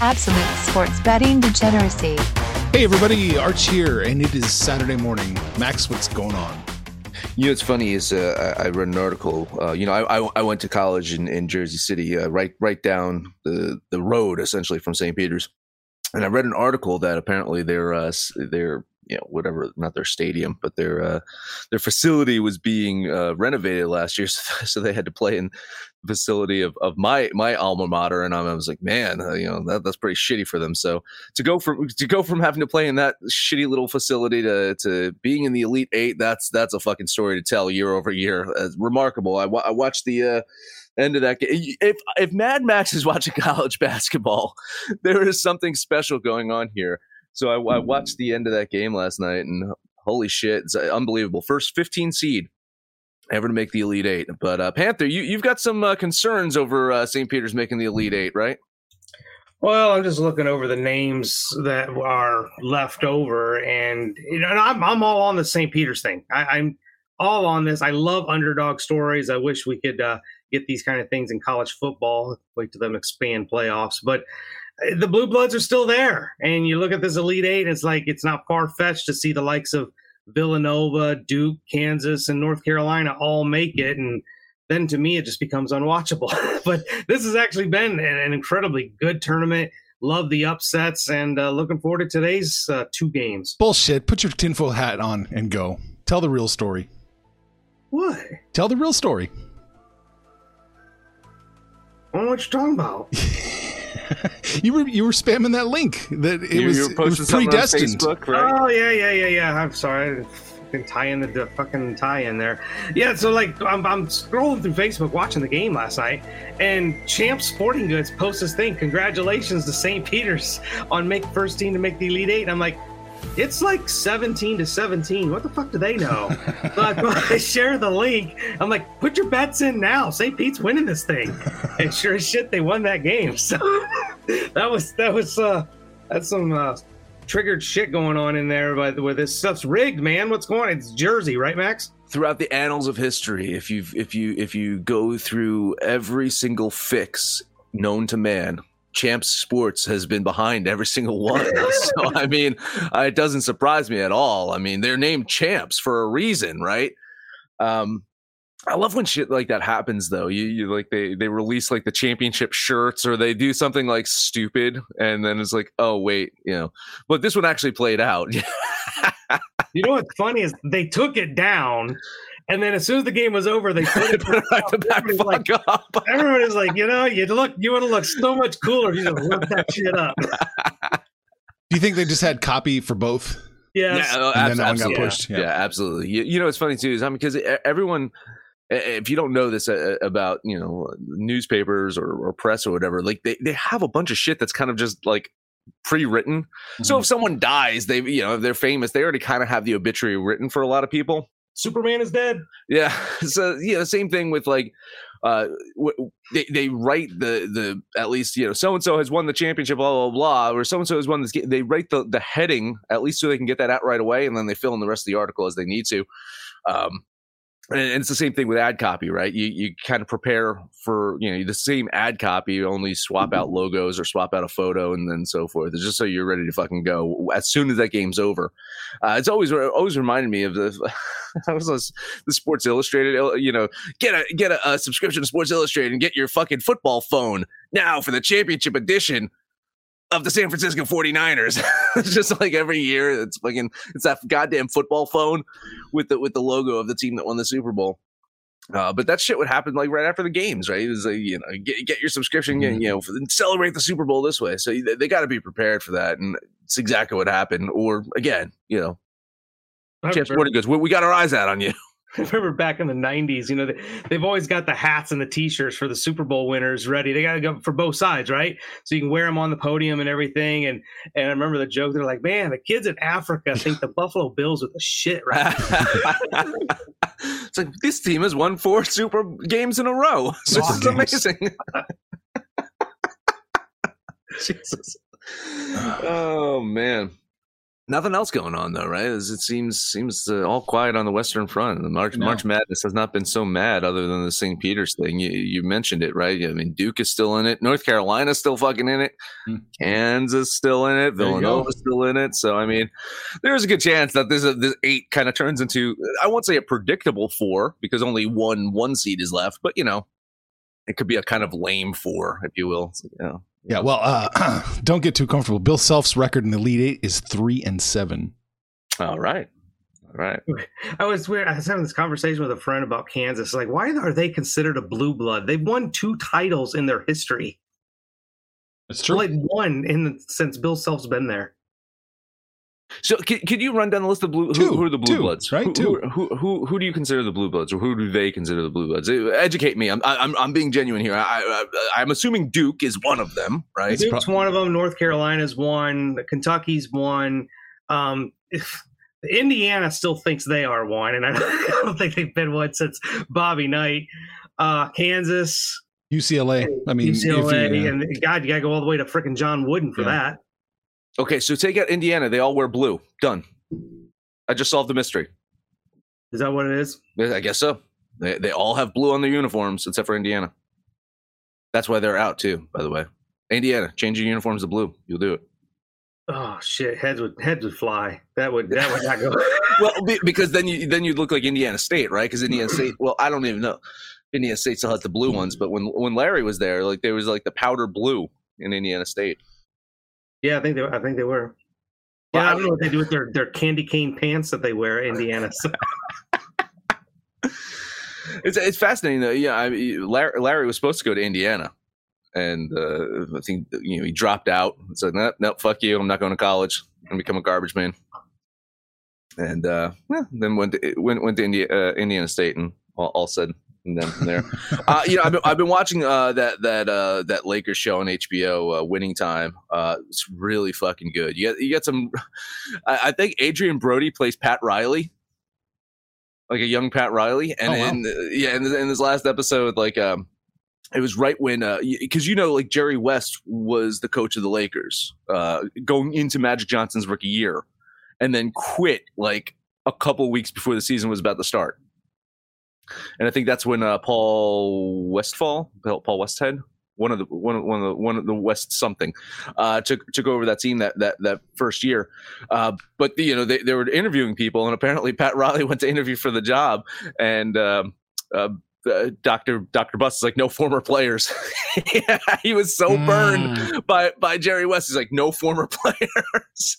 Absolute sports betting degeneracy. Hey everybody, Arch here, and it is Saturday morning. Max, what's going on? You know, what's funny is uh, I read an article. Uh, you know, I, I, I went to college in, in Jersey City, uh, right right down the the road, essentially from St. Peter's, and I read an article that apparently their uh, their you know whatever not their stadium but their uh, their facility was being uh, renovated last year so, so, they had to play in the facility of, of my my alma mater and I was like man uh, you know that, that's pretty shitty for them so to go from to go from having to play in that shitty little facility to to being in the elite 8 that's that's a fucking story to tell year over year remarkable I, I watched the uh, end of that game. If if Mad Max is watching college basketball, there is something special going on here. So I, I, watched the end of that game last night, and holy shit, it's uh, unbelievable! First 15 seed ever to make the Elite Eight. But uh, Panther, you, you've got some uh, concerns over uh, St. Peter's making the Elite Eight, right? Well, I'm just looking over the names that are left over, and you know, I'm I'm all on the St. Peter's thing. I, am all on this. I love underdog stories. I wish we could uh, get these kind of things in college football. Wait till them expand playoffs, but the blue bloods are still there. And you look at this Elite Eight, it's like it's not far fetched to see the likes of Villanova, Duke, Kansas, and North Carolina all make it. And then to me, it just becomes unwatchable. but this has actually been an, incredibly good tournament. Love the upsets and uh, looking forward to today's uh, two games. Bullshit. Put your tinfoil hat on and go. Tell the real story. What? Tell the real story. I don't know what you're talking about. you were you were spamming that link that it you, was, it was predestined. Facebook, right? Oh yeah, yeah, yeah, yeah. I'm sorry. Fucking tie in the, the fucking tie in there. Yeah, so like I'm, I'm scrolling through Facebook watching the game last night, and Champ Sporting Goods posts this thing. Congratulations to St. Peter's on make first team to make the Elite Eight. And I'm like, it's like 17 to 17. What the fuck do they know? But I share the link. I'm like, put your bets in now. St. Pete's winning this thing. And sure as shit, they won that game. So that was that was uh that's some uh triggered shit going on in there by the way this stuff's rigged, man. What's going on? It's Jersey, right, Max? Throughout the annals of history, if you if you if you go through every single fix known to man, Champs Sports has been behind every single one. so I mean, it doesn't surprise me at all. I mean, they're named champs for a reason, right? Um, I love when shit like that happens though. You, you like they they release like the championship shirts or they do something like stupid and then it's like, oh wait, you know. But this one actually played out. you know what's funny is they took it down and then as soon as the game was over, they put it back the back like, up. everyone is like, you know, you look, you would have looked so much cooler if you just looked that shit up. Do you think they just had copy for both? Yes. Yeah, and then absolutely. pushed. Yeah. yeah, absolutely. You, you, know, it's funny too is I mean because everyone if you don't know this uh, about you know newspapers or, or, press or whatever like they, they have a bunch of shit that's kind of just like pre-written mm-hmm. so if someone dies they you know if they're famous they already kind of have the obituary written for a lot of people Superman is dead. Yeah. So yeah, same thing with like uh w- they they write the the at least you know so and so has won the championship blah blah blah or so and so has won this game. They write the the heading at least so they can get that out right away and then they fill in the rest of the article as they need to. Um and it's the same thing with ad copy, right? You you kind of prepare for you know the same ad copy, only swap out mm-hmm. logos or swap out a photo and then so forth. It's just so you're ready to fucking go as soon as that game's over. Uh, it's always always reminded me of the I was the Sports Illustrated. You know, get a get a, a subscription to Sports Illustrated and get your fucking football phone now for the championship edition of the San Francisco 49ers. it's just like every year it's fucking it's that goddamn football phone with the with the logo of the team that won the Super Bowl. Uh, but that shit would happen like right after the games, right? It was like, you know, get, get your subscription, mm-hmm. you know, celebrate the Super Bowl this way. So they, they got to be prepared for that. And it's exactly what happened. Or again, you know, Champ Sporting Goods, we, we got our eyes out on you. I remember back in the '90s, you know, they, they've always got the hats and the T-shirts for the Super Bowl winners ready. They got to go for both sides, right? So you can wear them on the podium and everything. And and I remember the joke. They're like, "Man, the kids in Africa think the Buffalo Bills are the shit, right?" it's like this team has won four Super games in a row. This is amazing. Jesus. Oh man. Nothing else going on though, right? As it seems seems uh, all quiet on the Western Front. The March no. March Madness has not been so mad, other than the St. Peter's thing. You, you mentioned it, right? I mean, Duke is still in it. North Carolina's still fucking in it. Hmm. Kansas still in it. Villanova's still in it. So I mean, there's a good chance that this uh, this eight kind of turns into I won't say a predictable four because only one one seed is left, but you know, it could be a kind of lame four, if you will. So, you know, yeah, well, uh, don't get too comfortable. Bill Self's record in the Elite Eight is three and seven. All right. All right. I was weird. I was having this conversation with a friend about Kansas. Like, why are they considered a blue blood? They've won two titles in their history. It's true. Like one in the, since Bill Self's been there. So, can, can you run down the list of blue? Two, who, who, are the blue two, bloods? Right, who, two. Who, who, who, who do you consider the blue bloods, or who do they consider the blue bloods? Educate me. I'm I'm, I'm being genuine here. I, I am assuming Duke is one of them, right? Duke's one of them. North Carolina's one. Kentucky's one. Um, Indiana still thinks they are one, and I don't think they've been one since Bobby Knight. Uh, Kansas, UCLA. I mean, UCLA, you, and God, you got to go all the way to freaking John Wooden for yeah. that. Okay, so take out Indiana. They all wear blue. Done. I just solved the mystery. Is that what it is? I guess so. They they all have blue on their uniforms except for Indiana. That's why they're out too. By the way, Indiana, change your uniforms to blue. You'll do it. Oh shit! Heads would heads would fly. That would that would not go. well, because then you then you'd look like Indiana State, right? Because Indiana State. Well, I don't even know. Indiana State still has the blue ones, but when when Larry was there, like there was like the powder blue in Indiana State. Yeah, I think they. I think they were. Yeah, I don't know what they do with their, their candy cane pants that they wear in Indiana. it's it's fascinating though. Yeah, I mean, Larry, Larry, was supposed to go to Indiana, and uh, I think you know he dropped out. Said, "No, nope, fuck you. I'm not going to college. I'm gonna become a garbage man." And uh, yeah, then went to went went to India, uh, Indiana State, and all, all said and then from there. uh, you know, I've been, I've been watching uh, that that uh, that Lakers show on HBO, uh, Winning Time. Uh, it's really fucking good. You get you get some. I, I, think Adrien Brody plays Pat Riley, like a young Pat Riley, and oh, wow. in, yeah, in, in, this last episode, like um, it was right when because uh, you know, like Jerry West was the coach of the Lakers going into Magic Johnson's rookie year, and then quit like a couple weeks before the season was about to start and I think that's when uh, Paul Westfall, Paul Westhead, one of the one of one of the one of the West something, uh, took took over that team that that that first year. Uh, but the, you know they, they were interviewing people, and apparently Pat Riley went to interview for the job, and. Um, uh, uh, Doctor Doctor Buss is like no former players. yeah, he was so burned mm. by by Jerry West. He's like no former players.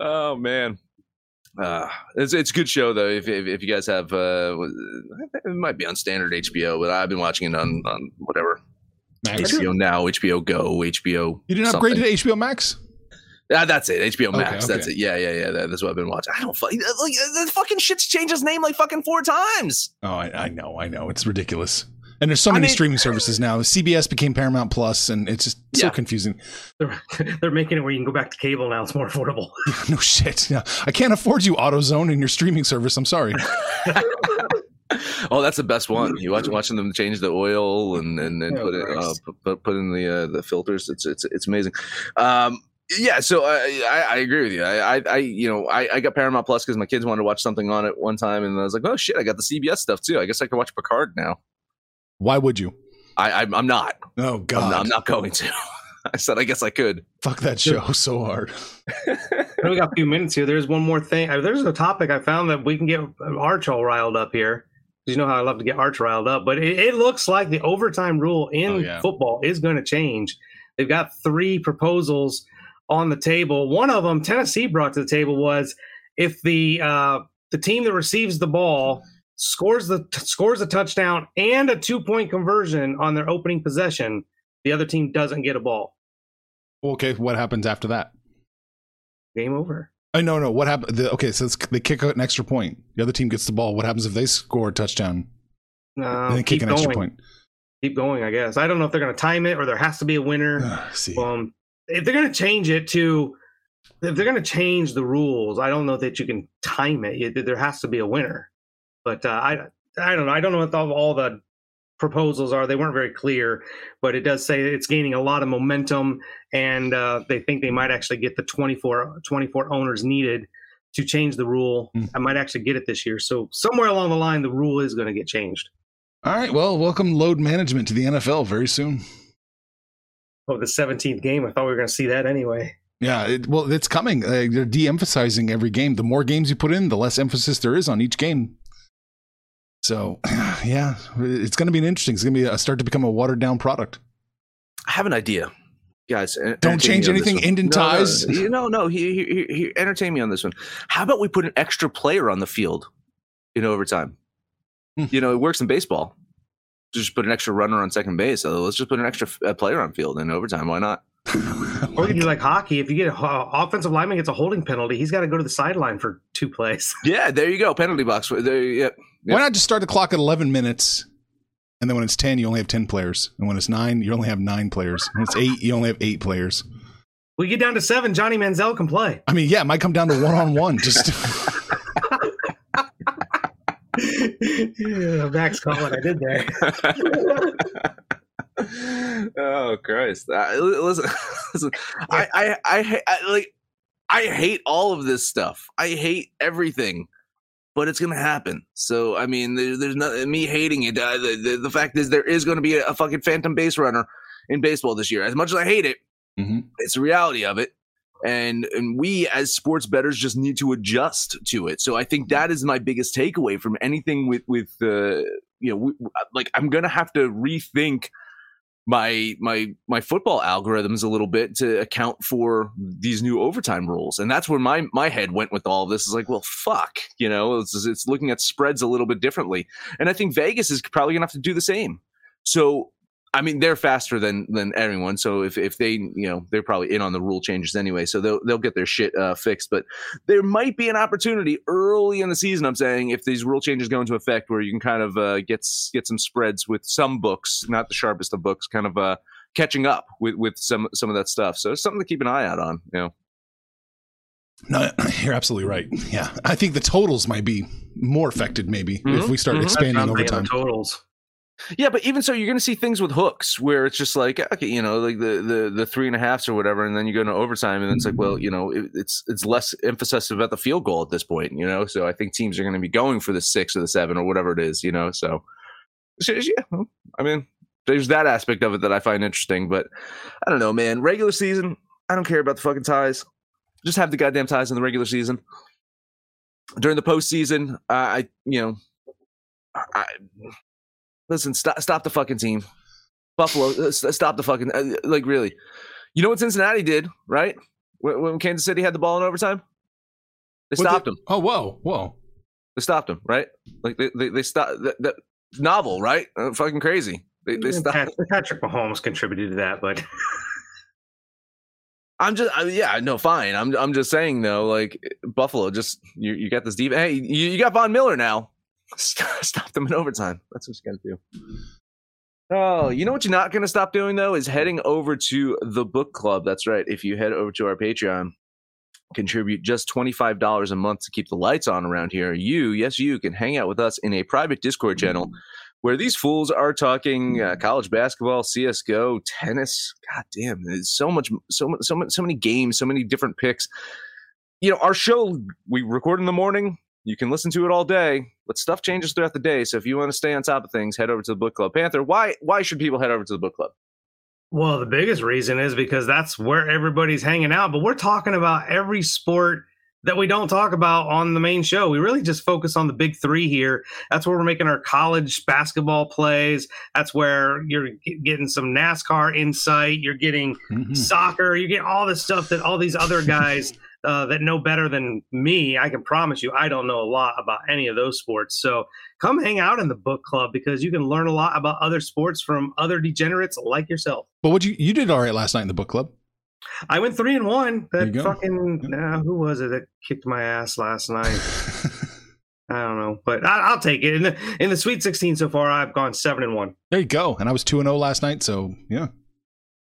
oh man, uh, it's it's a good show though. If if, if you guys have, uh, it might be on standard HBO, but I've been watching it on on whatever Max. HBO Now, HBO Go, HBO. You didn't upgrade to HBO Max. Yeah, that's it. HBO Max. Okay, okay. That's it. Yeah, yeah, yeah. That, that's what I've been watching. I don't fucking like the fucking shit's changed his name like fucking four times. Oh, I, I know, I know. It's ridiculous. And there's so many I mean, streaming services now. CBS became Paramount Plus, and it's just yeah. so confusing. They're, they're making it where you can go back to cable now. It's more affordable. no shit. Yeah. I can't afford you AutoZone and your streaming service. I'm sorry. oh, that's the best one. You watch watching them change the oil and and, and oh, put it uh, put, put in the uh, the filters. It's it's it's amazing. Um, yeah, so I, I, I agree with you. I, I, I you know I, I got Paramount Plus because my kids wanted to watch something on it one time, and I was like, oh shit, I got the CBS stuff too. I guess I could watch Picard now. Why would you? I, I'm, I'm not. Oh God, I'm not, I'm not going to. I said, I guess I could. Fuck that show so hard. we got a few minutes here. There's one more thing. Uh, there's a topic I found that we can get Arch all riled up here. You know how I love to get Arch riled up, but it, it looks like the overtime rule in oh, yeah. football is going to change. They've got three proposals on the table. One of them, Tennessee brought to the table was if the uh, the team that receives the ball scores the scores a touchdown and a two point conversion on their opening possession, the other team doesn't get a ball. Okay, what happens after that? Game over. I no no. What happened? The, okay, so they kick out an extra point. The other team gets the ball. What happens if they score a touchdown? No, and then kick an going. extra point. Keep going, I guess. I don't know if they're going to time it or there has to be a winner. see. Um, if they're going to change it to, if they're going to change the rules, I don't know that you can time it. There has to be a winner. But uh, I, I don't know. I don't know what all, the proposals are. They weren't very clear, but it does say it's gaining a lot of momentum, and uh, they think they might actually get the 24, 24 owners needed to change the rule. Mm. I might actually get it this year. So somewhere along the line, the rule is going to get changed. All right. Well, welcome load management to the NFL very soon. Oh, the 17th game. I thought we were going to see that anyway. Yeah, it, well, it's coming. Uh, they're de-emphasizing every game. The more games you put in, the less emphasis there is on each game. So, yeah, it's going to be an interesting. It's going to be a start to become a watered down product. I have an idea, guys. Don't change anything. End in no, ties. No, no, no. He, he, he, entertain me on this one. How about we put an extra player on the field in overtime? Hmm. You know, it works in baseball. Just put an extra runner on second base. So let's just put an extra player on field in overtime. Why not? or you do like hockey. If you get an offensive lineman gets a holding penalty, he's got to go to the sideline for two plays. Yeah, there you go. Penalty box. There. Yep. Why not just start the clock at 11 minutes? And then when it's 10, you only have 10 players. And when it's nine, you only have nine players. When it's eight, you only have eight players. We get down to seven. Johnny Manziel can play. I mean, yeah, it might come down to one on one. Just. yeah, Max calling. I did there. Oh Christ! Uh, listen, listen. I, I, I, I, like. I hate all of this stuff. I hate everything but it's gonna happen. So I mean, there, there's not me hating it. Uh, the, the, the, fact is, there is going to be a, a, fucking phantom base runner in baseball this year. As much as I hate it, mm-hmm. it's the reality of it. And and we as sports bettors just need to adjust to it. So I think that is my biggest takeaway from anything with with uh, you know, we, like I'm gonna have to rethink my my my football algorithms a little bit to account for these new overtime rules. And that's where my my head went with all of this is like well fuck you know it's, it's looking at spreads a little bit differently. And i think vegas is probably gonna have to do the same. So I mean, they're faster than than everyone. So if, if they, you know, they're probably in on the rule changes anyway. So they'll they'll get their shit uh, fixed. But there might be an opportunity early in the season. I'm saying if these rule changes go into effect, where you can kind of uh, get get some spreads with some books, not the sharpest of books, kind of uh, catching up with with some some of that stuff. So it's something to keep an eye out on. You know. No, you're absolutely right. Yeah, I think the totals might be more affected maybe mm-hmm. if we start mm-hmm. expanding over time. Totals. Yeah, but even so, you're going to see things with hooks where it's just like, okay, you know, like the the the three and a halfs or whatever, and then you go into overtime, and it's like, well, you know, it, it's it's less emphasis about the field goal at this point, you know. So I think teams are going to be going for the six or the seven or whatever it is, you know. So yeah, I mean, there's that aspect of it that I find interesting, but I don't know, man. Regular season, I don't care about the fucking ties. Just have the goddamn ties in the regular season. During the postseason, uh, I you know, I Listen, stop, stop the fucking team. Buffalo, uh, stop the fucking uh, like really. You know what Cincinnati did, right? When, when Kansas City had the ball in overtime, they stopped them. Oh, whoa, whoa! They stopped them, right? Like they they, they stopped that, that novel, right? Uh, fucking crazy. They, they stopped. Patrick Mahomes contributed to that, but I'm just, I, yeah, no, fine. I'm, I'm just saying though, like Buffalo, just you, you got this deep. Hey, you, you got Von Miller now. stop them in overtime. That's what you got to do. Oh, you know what you're not going to stop doing though is heading over to the book club. That's right. If you head over to our Patreon, contribute just $25 a month to keep the lights on around here, you, yes, you can hang out with us in a private Discord channel where these fools are talking uh, college basketball, CS:GO, tennis. God damn, there's so much, so much, so, so many games, so many different picks. You know, our show we record in the morning. You can listen to it all day, but stuff changes throughout the day. So if you want to stay on top of things, head over to the book club. Panther, why why should people head over to the book club? Well, the biggest reason is because that's where everybody's hanging out. But we're talking about every sport that we don't talk about on the main show. We really just focus on the big three here. That's where we're making our college basketball plays. That's where you're getting some NASCAR insight. You're getting mm-hmm. soccer. You get all the stuff that all these other guys uh, that know better than me, I can promise you, I don't know a lot about any of those sports. So come hang out in the book club because you can learn a lot about other sports from other degenerates like yourself. But what you you did all right last night in the book club. I went three and one. That fucking uh, who was it that kicked my ass last night? I don't know, but I, I'll take it. In the in the Sweet 16 so far, I've gone seven and one. there you go. And I was 2 and 0 last night, so yeah.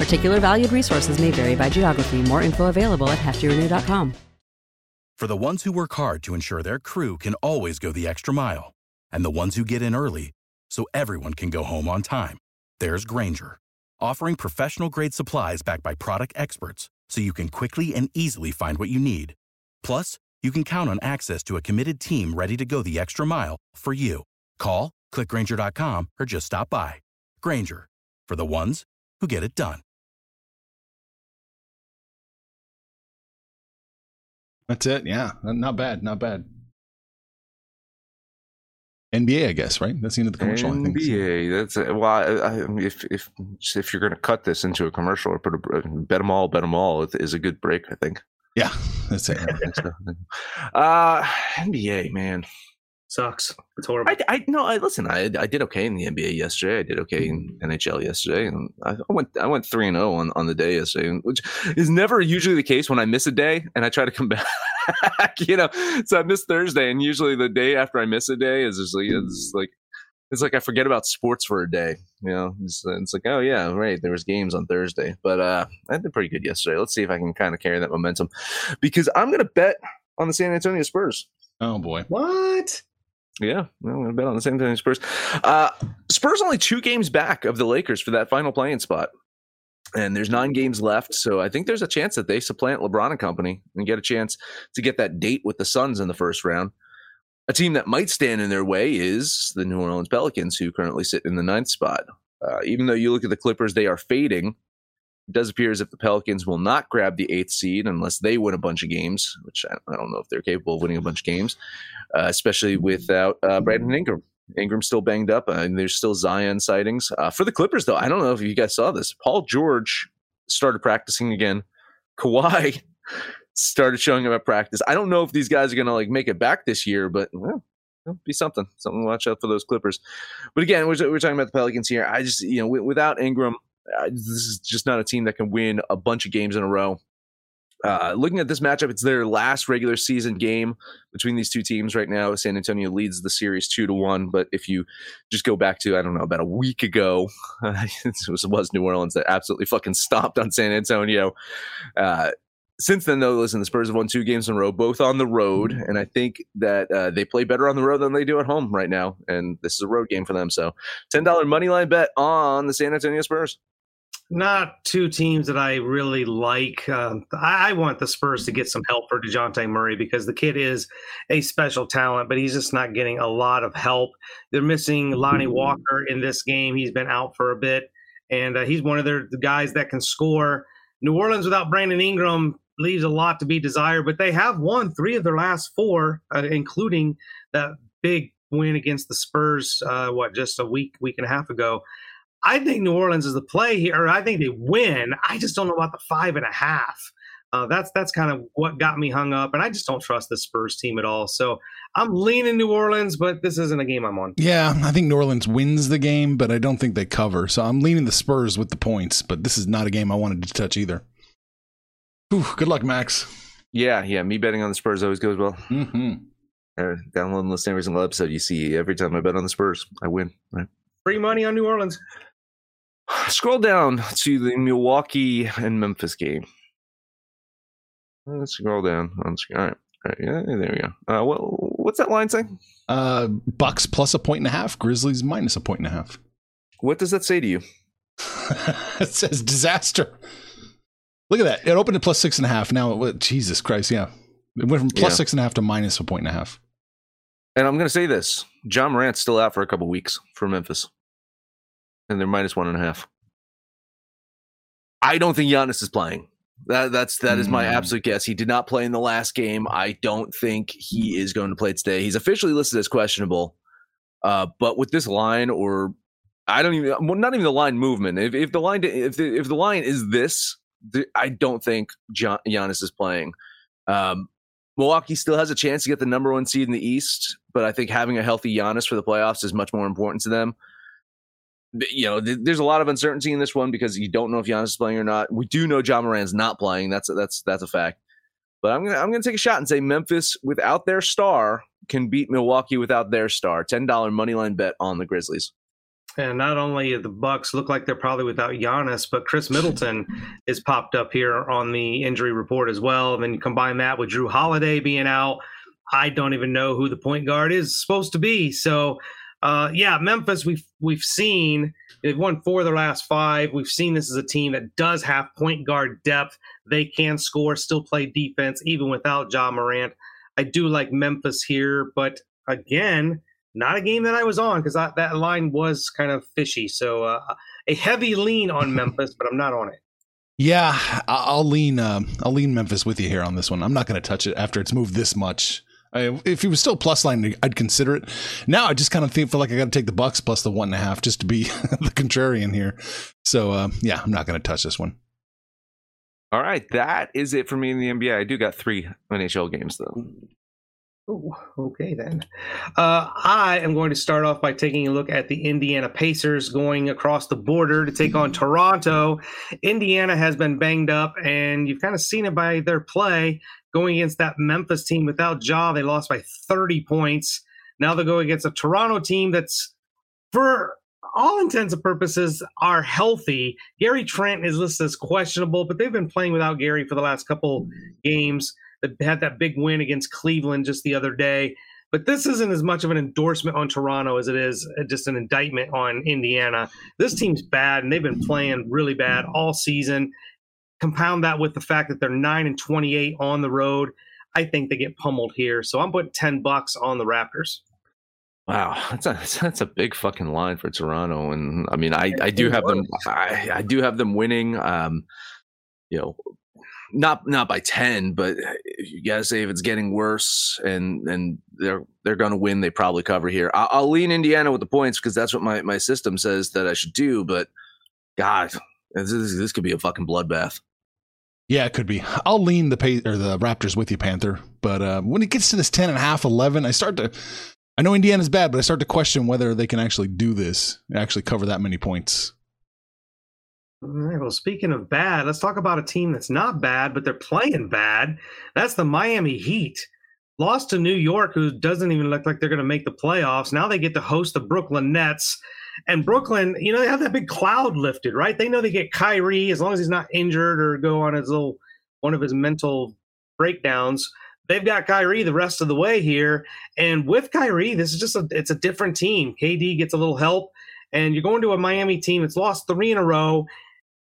Particular valued resources may vary by geography. More info available at heftyrenew.com. For the ones who work hard to ensure their crew can always go the extra mile, and the ones who get in early so everyone can go home on time, there's Grainger, offering professional grade supplies backed by product experts so you can quickly and easily find what you need. Plus, you can count on access to a committed team ready to go the extra mile for you. Call, clickgrainger.com, or just stop by. Grainger, for the ones who get it done. That's it. Yeah. Not bad. Not bad. NBA, I guess, right? That's the end of the commercial. I think. NBA. That's it. well. I, I, if if if you're going to cut this into a commercial or put a bet them all, bet them all is a good break. I think. Yeah, that's it. Uh, NBA man. Sucks. It's horrible. I, I no, I listen. I I did okay in the NBA yesterday. I did okay in NHL yesterday, and I went I went three and zero on on the day yesterday, which is never usually the case when I miss a day and I try to come back. you know, so I missed Thursday, and usually the day after I miss a day is just like it's like it's like I forget about sports for a day. You know, it's, it's like oh yeah, right. There was games on Thursday, but uh, I did pretty good yesterday. Let's see if I can kind of carry that momentum because I'm gonna bet on the San Antonio Spurs. Oh boy. what? Yeah, well, I'm gonna bet on the same thing as Spurs. Uh, Spurs only two games back of the Lakers for that final playing spot, and there's nine games left. So I think there's a chance that they supplant LeBron and company and get a chance to get that date with the Suns in the first round. A team that might stand in their way is the New Orleans Pelicans, who currently sit in the ninth spot. Uh, even though you look at the Clippers, they are fading. It does appear as if the Pelicans will not grab the eighth seed unless they win a bunch of games, which I, don't know if they're capable of winning a bunch of games, uh, especially without uh, Brandon Ingram. Ingram's still banged up, uh, and there's still Zion sightings. Uh, for the Clippers, though, I don't know if you guys saw this. Paul George started practicing again. Kawhi started showing up at practice. I don't know if these guys are going to like make it back this year, but well, it'll be something. Something to watch out for those Clippers. But again, we're, we're talking about the Pelicans here. I just, you know, w- without Ingram, this is just not a team that can win a bunch of games in a row. Uh, looking at this matchup, it's their last regular season game between these two teams right now. San Antonio leads the series two to one, but if you just go back to I don't know about a week ago, it was, was New Orleans that absolutely fucking stomped on San Antonio. Uh, since then, though, listen, the Spurs have won two games in a row, both on the road, and I think that uh, they play better on the road than they do at home right now. And this is a road game for them. So, ten dollar money line bet on the San Antonio Spurs. Not two teams that I really like. Um, I, I want the Spurs to get some help for Dejounte Murray because the kid is a special talent, but he's just not getting a lot of help. They're missing Lonnie Walker in this game. He's been out for a bit, and uh, he's one of their the guys that can score. New Orleans without Brandon Ingram leaves a lot to be desired, but they have won three of their last four, uh, including that big win against the Spurs. Uh, what just a week, week and a half ago. I think New Orleans is the play here. I think they win. I just don't know about the five and a half. Uh, that's that's kind of what got me hung up, and I just don't trust the Spurs team at all. So I'm leaning New Orleans, but this isn't a game I'm on. Yeah, I think New Orleans wins the game, but I don't think they cover. So I'm leaning the Spurs with the points, but this is not a game I wanted to touch either. Whew, good luck, Max. Yeah, yeah. Me betting on the Spurs always goes well. hmm Uh, download and listen to every single episode. You see every time I bet on the Spurs, I win. Right. Free money on New Orleans. Scroll down to the Milwaukee and Memphis game. Let's scroll down on screen. All right. All right. Yeah, there we go. Uh, what, what's that line say? Uh, Bucks plus a point and a half. Grizzlies minus a point and a half. What does that say to you? it says disaster. Look at that. It opened at plus six and a half. Now, went- Jesus Christ, yeah. It went from plus Yeah. six and a half to minus a point and a half. And I'm going to say this Ja Morant's still out for a couple weeks for Memphis. And they're minus one and a half. I don't think Giannis is playing. That that's that is my Mm. absolute guess. He did not play in the last game. I don't think he is going to play today. He's officially listed as questionable. Uh, but with this line, or I don't even, well, not even the line movement. If if the line if the, if the line is this, th- I don't think Gian, Giannis is playing. Um, Milwaukee still has a chance to get the number one seed in the East, but I think having a healthy Giannis for the playoffs is much more important to them. You know, th- there's a lot of uncertainty in this one because you don't know if Giannis is playing or not. We do know Ja Morant's not playing. That's that's that's a fact. But I'm gonna I'm gonna take a shot and say Memphis without their star can beat Milwaukee without their star. Ten dollar money line bet on the Grizzlies. And not only the Bucks look like they're probably without Giannis, but Khris Middleton is popped up here on the injury report as well. And then you combine that with Jrue Holiday being out. I don't even know who the point guard is supposed to be. So, uh, yeah, Memphis, we've we've seen they've won four of their last five. We've seen this as a team that does have point guard depth. They can score, still play defense, even without Ja Morant. I do like Memphis here, but again, not a game that I was on because that line was kind of fishy. So uh, a heavy lean on Memphis, but I'm not on it. Yeah, I'll lean. Um, I'll lean Memphis with you here on this one. I'm not going to touch it after it's moved this much. I, if he was still plus line, I'd consider it. Now I just kind of think feel like I got to take the Bucks plus the one and a half just to be the contrarian here. So uh, yeah, I'm not going to touch this one. All right, that is it for me in the NBA. I do got three NHL games though. Ooh, okay then. Uh, I am going to start off by taking a look at the Indiana Pacers going across the border to take on Toronto. Indiana has been banged up, and you've kind of seen it by their play going against that Memphis team without Ja. They lost by 30 points. Now they go against a Toronto team that's, for all intents and purposes, are healthy. Gary Trent is listed as questionable, but they've been playing without Gary for the last couple games They had that big win against Cleveland just the other day. But this isn't as much of an endorsement on Toronto as it is uh, just an indictment on Indiana. This team's bad, and they've been playing really bad all season. Compound that with the fact that they're nine and twenty-eight on the road. I think they get pummeled here. So I'm putting ten bucks on the Raptors. Wow, that's a that's a big fucking line for Toronto, and I mean, I I do have them. I I do have them winning. Um, you know, not not by ten, but you gotta say if it's getting worse and and they're they're gonna win, they probably cover here. I'll, I'll lean Indiana with the points because that's what my my system says that I should do. But God, this is, this could be a fucking bloodbath. Yeah, it could be. I'll lean the pay or the Raptors with you, Panther. But uh, when it gets to this 10 and a half, 11, I start to. I know Indiana's bad, but I start to question whether they can actually do this, actually cover that many points. Well, speaking of bad, let's talk about a team that's not bad, but they're playing bad. That's the Miami Heat. Lost to New York, who doesn't even look like they're going to make the playoffs. Now they get to host the Brooklyn Nets. And Brooklyn, you know, they have that big cloud lifted, right? They know they get Kyrie as long as he's not injured or go on his little one of his mental breakdowns. They've got Kyrie the rest of the way here. And with Kyrie, this is just a it's a different team. KD gets a little help, and you're going to a Miami team that's lost three in a row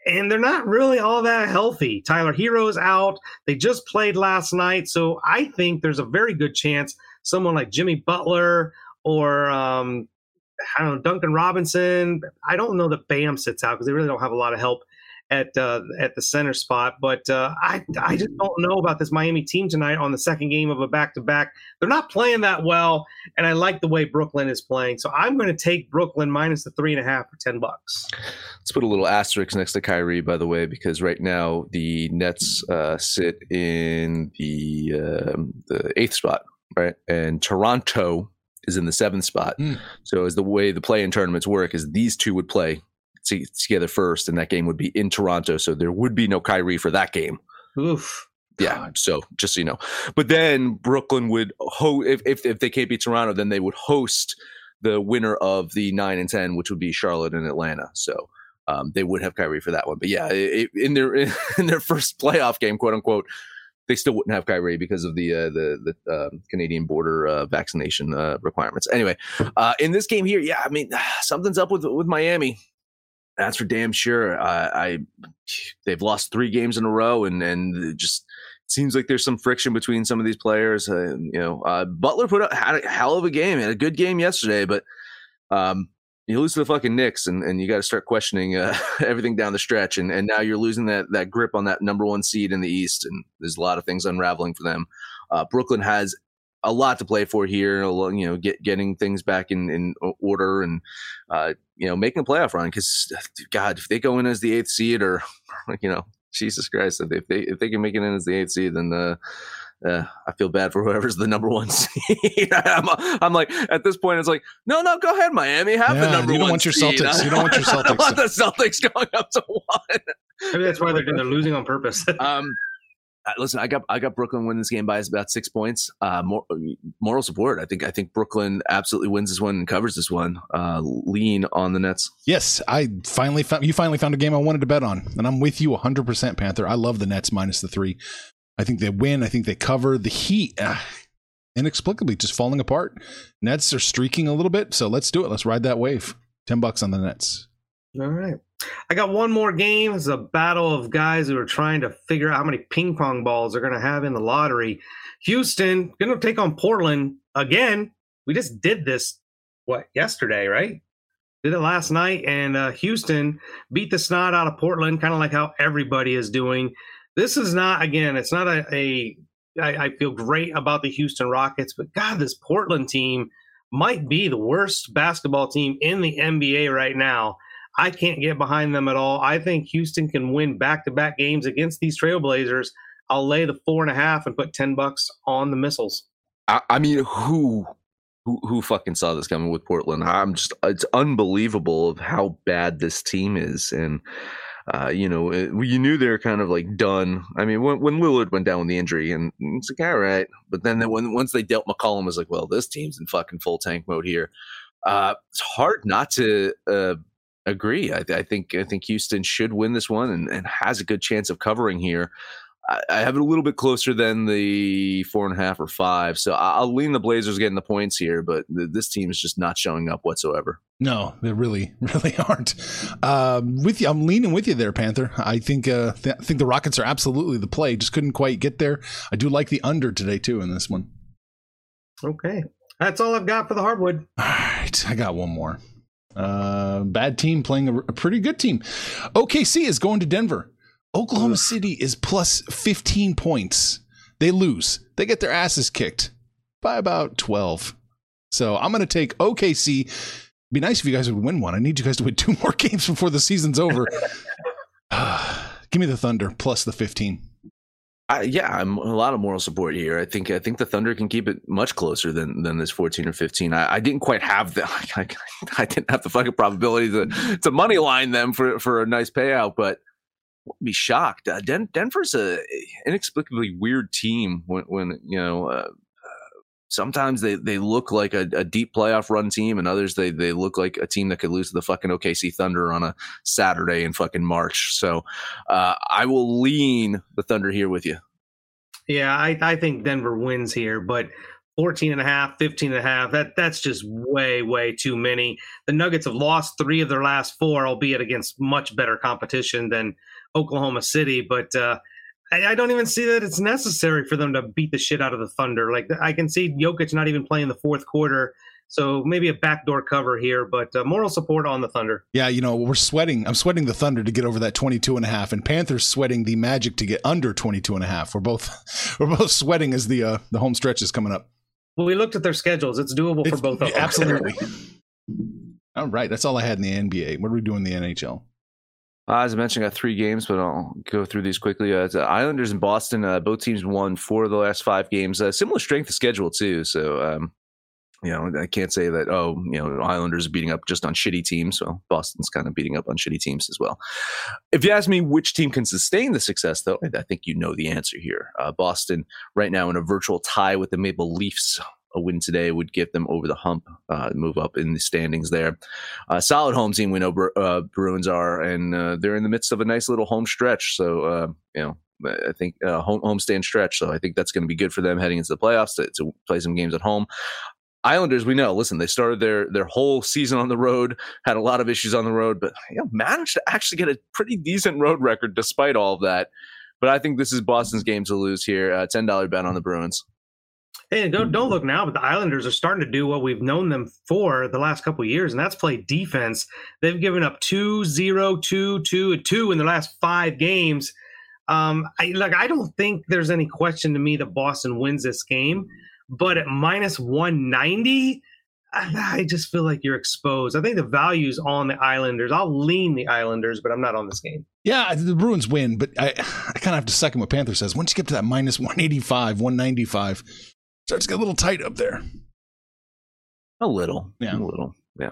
and they're not really all that healthy. Tyler Herro's out. They just played last night. So I think there's a very good chance someone like Jimmy Butler or um, I don't know, Duncan Robinson. I don't know that Bam sits out because they really don't have a lot of help at uh, at the center spot. But uh, I I just don't know about this Miami team tonight on the second game of a back to back. They're not playing that well, and I like the way Brooklyn is playing. So I'm going to take Brooklyn minus the three and a half for ten bucks. Let's put a little asterisk next to Kyrie, by the way, because right now the Nets uh, sit in the um the eighth spot, right, and Toronto is in the seventh spot. Mm. So, as the way the play-in tournaments work, is these two would play together first, and that game would be in Toronto. So there would be no Kyrie for that game. Oof. Yeah, so just so you know. But then Brooklyn would ho if, if if they can't beat Toronto, then they would host the winner of the nine and ten, which would be Charlotte and Atlanta. So um, they would have Kyrie for that one. But yeah, it, in their in their first playoff game, quote unquote, they still wouldn't have Kyrie because of the uh, the the um, Canadian border uh, vaccination uh, requirements. Anyway, uh, in this game here, yeah, I mean something's up with with Miami. That's for damn sure. I, I they've lost three games in a row, and and just seems like there's some friction between some of these players. Uh, you know, uh, Butler put up had a hell of a game, had a good game yesterday, but um, you lose to the fucking Knicks, and, and you got to start questioning uh, everything down the stretch. And and now you're losing that that grip on that number one seed in the East, and there's a lot of things unraveling for them. Uh, Brooklyn has a lot to play for here. You know, get getting things back in in order, and uh, you know, making a playoff run. Because God, if they go in as the eighth seed, or you know, Jesus Christ, if they if they can make it in as the eighth seed, then the uh, I feel bad for whoever's the number one seed. I'm, I'm, like, at this point, it's like, no, no, go ahead, Miami, have yeah, the number you don't one want your seed. Celtics. You don't want your Celtics. I want the Celtics going up to one. Maybe that's why they're, they're losing on purpose. um, listen, I got I got Brooklyn win this game by about six points. Uh, more, moral support. I think I think Brooklyn absolutely wins this one and covers this one. Uh, lean on the Nets. Yes, I finally found you finally found a game I wanted to bet on, and I'm with you 100, percent Panther. I love the Nets minus the three. I think they win. I think they cover the Heat. Uh, inexplicably, just falling apart. Nets are streaking a little bit, so let's do it. Let's ride that wave. Ten bucks on the Nets. All right. I got one more game. It's a battle of guys who are trying to figure out how many ping pong balls they're going to have in the lottery. Houston going to take on Portland again. We just did this what yesterday, right? Did it last night, and uh, Houston beat the snot out of Portland, kind of like how everybody is doing. This is not again. It's not a. a I, I feel great about the Houston Rockets, but God, this Portland team might be the worst basketball team in the NBA right now. I can't get behind them at all. I think Houston can win back to back games against these Trailblazers. I'll lay the four and a half and put 10 bucks on the missiles. I, I mean, who, who, who fucking saw this coming with Portland? I'm just, it's unbelievable of how bad this team is. And, uh, you know, it, you knew they were kind of like done. I mean, when, when Lillard went down with the injury, and it's like, all right. But then when once they dealt McCollum, it was like, well, this team's in fucking full tank mode here. Uh, it's hard not to uh, agree. I, I, think I think Houston should win this one and, and has a good chance of covering here. I, I, have it a little bit closer than the four and a half or five, so I'll lean the Blazers getting the points here. But th- this team is just not showing up whatsoever. No, they really, really aren't. Um, with you, I'm leaning with you there, Panther. I think uh, th- I think the Rockets are absolutely the play. Just couldn't quite get there. I do like the under today too in this one. Okay, that's all I've got for the hardwood. All right, I got one more. Uh, bad team playing a, a, pretty good team. OKC is going to Denver. Oklahoma Ugh. City is plus 15 points. They lose. They get their asses kicked by about 12. So I'm going to take OKC. It'd be nice if you guys would win one. I need you guys to win two more games before the season's over. Give me the Thunder plus the 15. I, yeah, I'm a lot of moral support here. I think I think the Thunder can keep it much closer than than this 14 or 15. I, I didn't quite have the I, I, didn't have the fucking probability to to money line them for for a nice payout, but be shocked. Uh, Den- Denver's a inexplicably weird team when when you know uh, sometimes they, they look like a, a, deep playoff run team, and others they they look like a team that could lose to the fucking OKC Thunder on a Saturday in fucking March. So uh, I will lean the Thunder here with you. Yeah, I, I think Denver wins here, but 14 and a half, 15 and a half, that, that's just way, way too many. The Nuggets have lost three of their last four, albeit against much better competition than Oklahoma City. But uh, I, I, don't even see that it's necessary for them to beat the shit out of the Thunder. Like I can see Jokic not even playing the fourth quarter. So maybe a backdoor cover here, but uh, moral support on the Thunder. Yeah, you know, we're sweating. I'm sweating the Thunder to get over that 22 and a half and Panthers sweating the Magic to get under 22 and a half. We're both we're both sweating as the uh, the home stretch is coming up. Well, we looked at their schedules. It's doable it's, for both of them. Absolutely. all right, that's all I had in the NBA. What are we doing in the NHL? Uh, as I mentioned, I got three games, but I'll go through these quickly. Uh, the Islanders and Boston, uh, both teams won four of the last five games. Uh, similar strength of schedule too, so um, you know I can't say that. Oh, you know, Islanders are beating up just on shitty teams. So Boston's kind of beating up on shitty teams as well. If you ask me which team can sustain the success, though, I think you know the answer here. Uh, Boston right now in a virtual tie with the Maple Leafs a win today would get them over the hump, uh, move up in the standings there. Uh, solid home team, we know uh, Bruins are, and uh, they're in the midst of a nice little home stretch. So, uh, you know, I think uh, home homestand stretch. So I think that's going to be good for them heading into the playoffs to, to play some games at home. Islanders, we know. Listen, they started their their whole season on the road, had a lot of issues on the road, but you know, managed to actually get a pretty decent road record despite all of that. But I think this is Boston's game to lose here. ten dollar bet on the Bruins. Hey, don't don't look now, but the Islanders are starting to do what we've known them for the last couple years, and that's play defense. They've given up 2 0, 2 2, and 2 in the last five games. Um, I like I don't think there's any question to me that Boston wins this game, but at minus 190, I, I just feel like you're exposed. I think the value's on the Islanders. I'll lean the Islanders, but I'm not on this game. Yeah, the Bruins win, but I, I kind of have to second what Panther says. Once you get to that minus 185, 195, starts to get a little tight up there. A little. Yeah. A little. Yeah.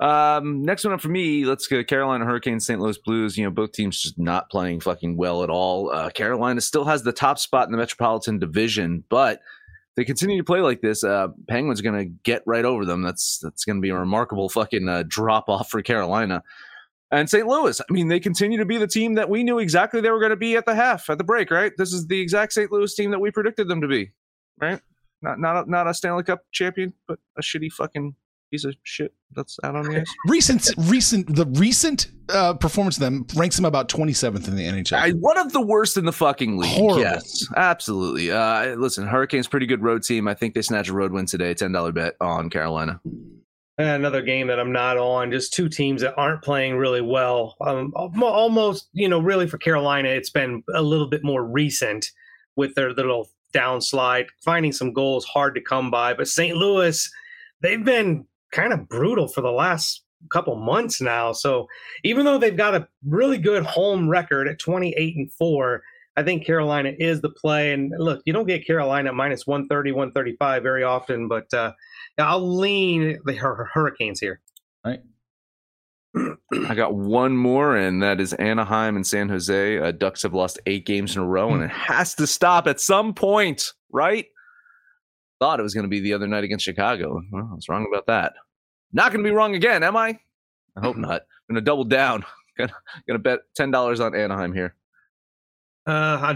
Um, next one up for me, let's go Carolina Hurricanes, St. Louis Blues. You know, both teams just not playing fucking well at all. Uh, Carolina still has the top spot in the Metropolitan Division, but they continue to play like this. Uh, Penguins going to get right over them. That's that's going to be a remarkable fucking uh, drop off for Carolina. And St. Louis, I mean, they continue to be the team that we knew exactly they were going to be at the half, at the break, right? This is the exact St. Louis team that we predicted them to be, right? Not not a, not a Stanley Cup champion, but a shitty fucking piece of shit that's out on the ice. Recent, recent, the recent uh, performance of them ranks them about 27th in the NHL. I, one of the worst in the fucking league. Horrible. Yes, absolutely. Uh, listen, Hurricanes pretty good road team. I think they snatch a road win today. Ten dollar bet on Carolina. Another game that I'm not on. Just two teams that aren't playing really well. Um, almost, you know, really for Carolina, it's been a little bit more recent with their little downslide, finding some goals hard to come by. But St. Louis, they've been kind of brutal for the last couple months now. So even though they've got a really good home record at 28 and 4, I think Carolina is the play. And look, you don't get Carolina minus 130, 135 very often, but uh, I'll lean the Hur- Hurricanes here. I got one more, and that is Anaheim and San Jose. Uh, Ducks have lost eight games in a row, and it has to stop at some point, right? Thought it was going to be the other night against Chicago. Well, I was wrong about that. Not going to be wrong again, am I? I hope not. I'm going to double down. Gonna, bet ten dollars on Anaheim here. Uh,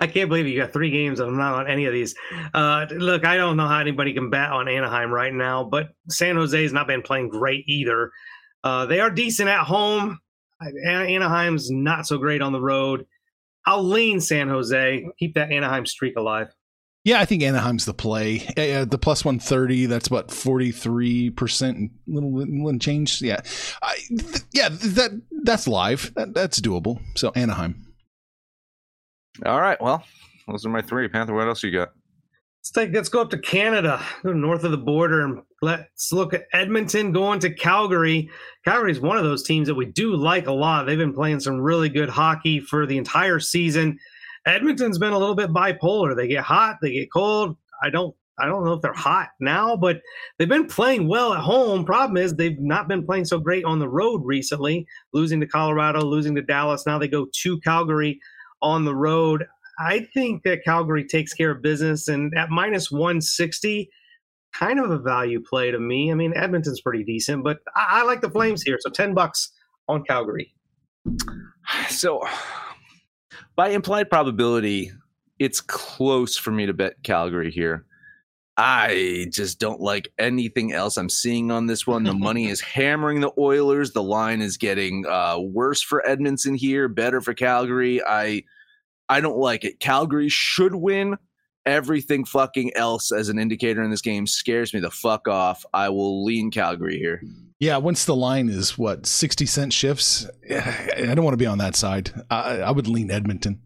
I can't believe you got three games and I'm not on any of these. Uh, look, I don't know how anybody can bet on Anaheim right now, but San Jose has not been playing great either. Uh, they are decent at home. Anaheim's not so great on the road. I'll lean San Jose. Keep that Anaheim streak alive. Yeah, I think Anaheim's the play. Uh, the plus 130, that's about 43% little, little change. Yeah. I, th- yeah, that that's live. That, that's doable. So Anaheim. All right, well, those are my three. Panther, what else you got? Let's take. Let's go up to Canada, go north of the border, and let's look at Edmonton going to Calgary. Calgary is one of those teams that we do like a lot. They've been playing some really good hockey for the entire season. Edmonton's been a little bit bipolar. They get hot, they get cold. I don't. I don't know if they're hot now, but they've been playing well at home. Problem is, they've not been playing so great on the road recently, losing to Colorado, losing to Dallas. Now they go to Calgary on the road. I think that Calgary takes care of business, and at minus 160, kind of a value play to me. I mean, Edmonton's pretty decent, but I, I like the Flames here, so 10 bucks on Calgary. So, by implied probability, it's close for me to bet Calgary here. I just don't like anything else I'm seeing on this one. The money is hammering the Oilers. The line is getting uh, worse for Edmonton here, better for Calgary. I I don't like it. Calgary should win. Everything fucking else as an indicator in this game scares me the fuck off. I will lean Calgary here. Yeah, once the line is what, 60 cent shifts, I don't want to be on that side. I, I would lean Edmonton.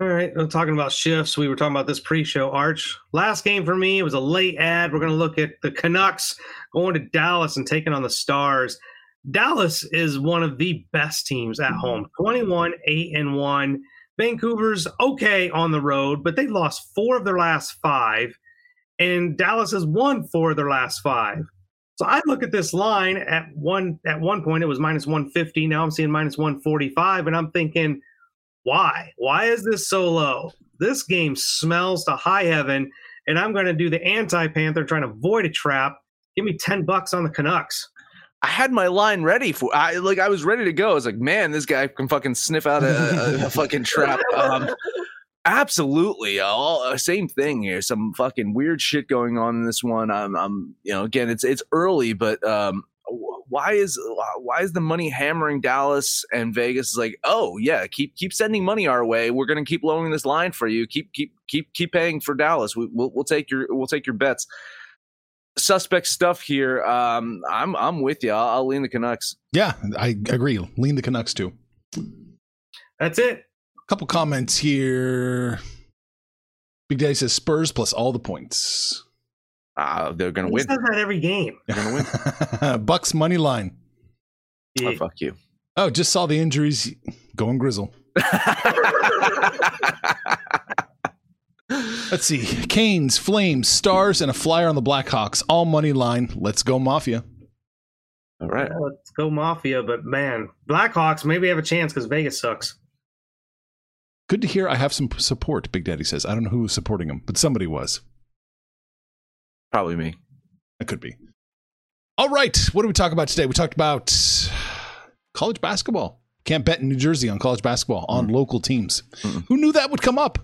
All right, we're talking about shifts. We were talking about this pre-show. Arch, last game for me. It was a late ad. We're going to look at the Canucks going to Dallas and taking on the Stars. Dallas is one of the best teams at home. 21, 8 and 1. Vancouver's okay on the road, but they lost four of their last five, and Dallas has won four of their last five. So I look at this line at one at one point it was minus 150. Now I'm seeing minus 145, and I'm thinking, why? Why is this so low? This game smells to high heaven, and I'm going to do the anti-Panther, trying to avoid a trap. Give me 10 bucks on the Canucks. I had my line ready for I like I was ready to go. I was like, man, this guy can fucking sniff out a, a, a fucking trap. Um, absolutely, all uh, same thing here. Some fucking weird shit going on in this one. I'm, I'm, you know, again, it's it's early, but um, why is why is the money hammering Dallas and Vegas is like, oh yeah, keep keep sending money our way. We're gonna keep lowering this line for you. Keep keep keep keep paying for Dallas. We, will we'll take your we'll take your bets. Suspect stuff here. Um, I'm I'm with you. I'll, I'll lean the Canucks. Yeah, I agree. Lean the Canucks too. That's it. A couple comments here. Big Daddy says Spurs plus all the points. Uh, they're gonna He win. says that every game. They're gonna win. Bucks money line. oh, fuck you. Oh, just saw the injuries. Going Grizzle. Let's see. Canes, Flames, Stars, and a flyer on the Blackhawks. All money line. Let's go Mafia. All right. Yeah, let's go Mafia, but man, Blackhawks maybe have a chance because Vegas sucks. Good to hear. I have some support. Big Daddy says. I don't know who was supporting him, but somebody was. Probably me. It could be. All right. What did we talk about today? We talked about college basketball. Can't bet in New Jersey on college basketball on local teams. Mm-mm. Who knew that would come up?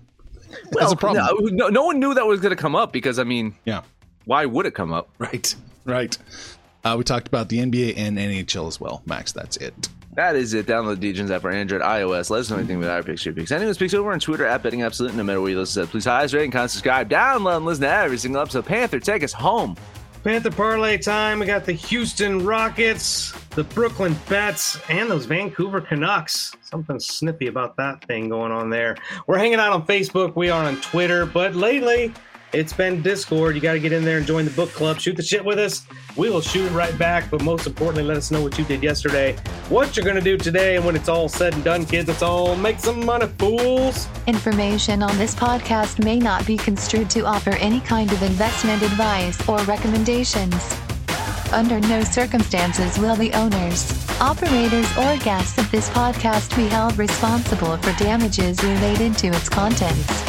That's a problem. No, no, no one knew that was going to come up because I mean, Yeah. why would it come up? Right. Right. Uh, we talked about the NBA and NHL as well. Max, that's it. That is it. Download the DJs app for Android, iOS. Let us know anything about our picks, your picks. Anyone speaks over on Twitter at Betting Absolute. No matter where you listen to, please highest rating, comment, subscribe, download, and listen to every single episode. Panther, take us home. Panther parlay time. We got the Houston Rockets, the Brooklyn Nets, and those Vancouver Canucks. Something snippy about that thing going on there. We're hanging out on Facebook. We are on Twitter, but lately it's been Discord. You got to get in there and join the book club. Shoot the shit with us. We will shoot it right back. But most importantly, let us know what you did yesterday, what you're going to do today, and when it's all said and done, kids, let's all make some money, fools. Information on this podcast may not be construed to offer any kind of investment advice or recommendations. Under no circumstances will the owners, operators, or guests of this podcast be held responsible for damages related to its contents.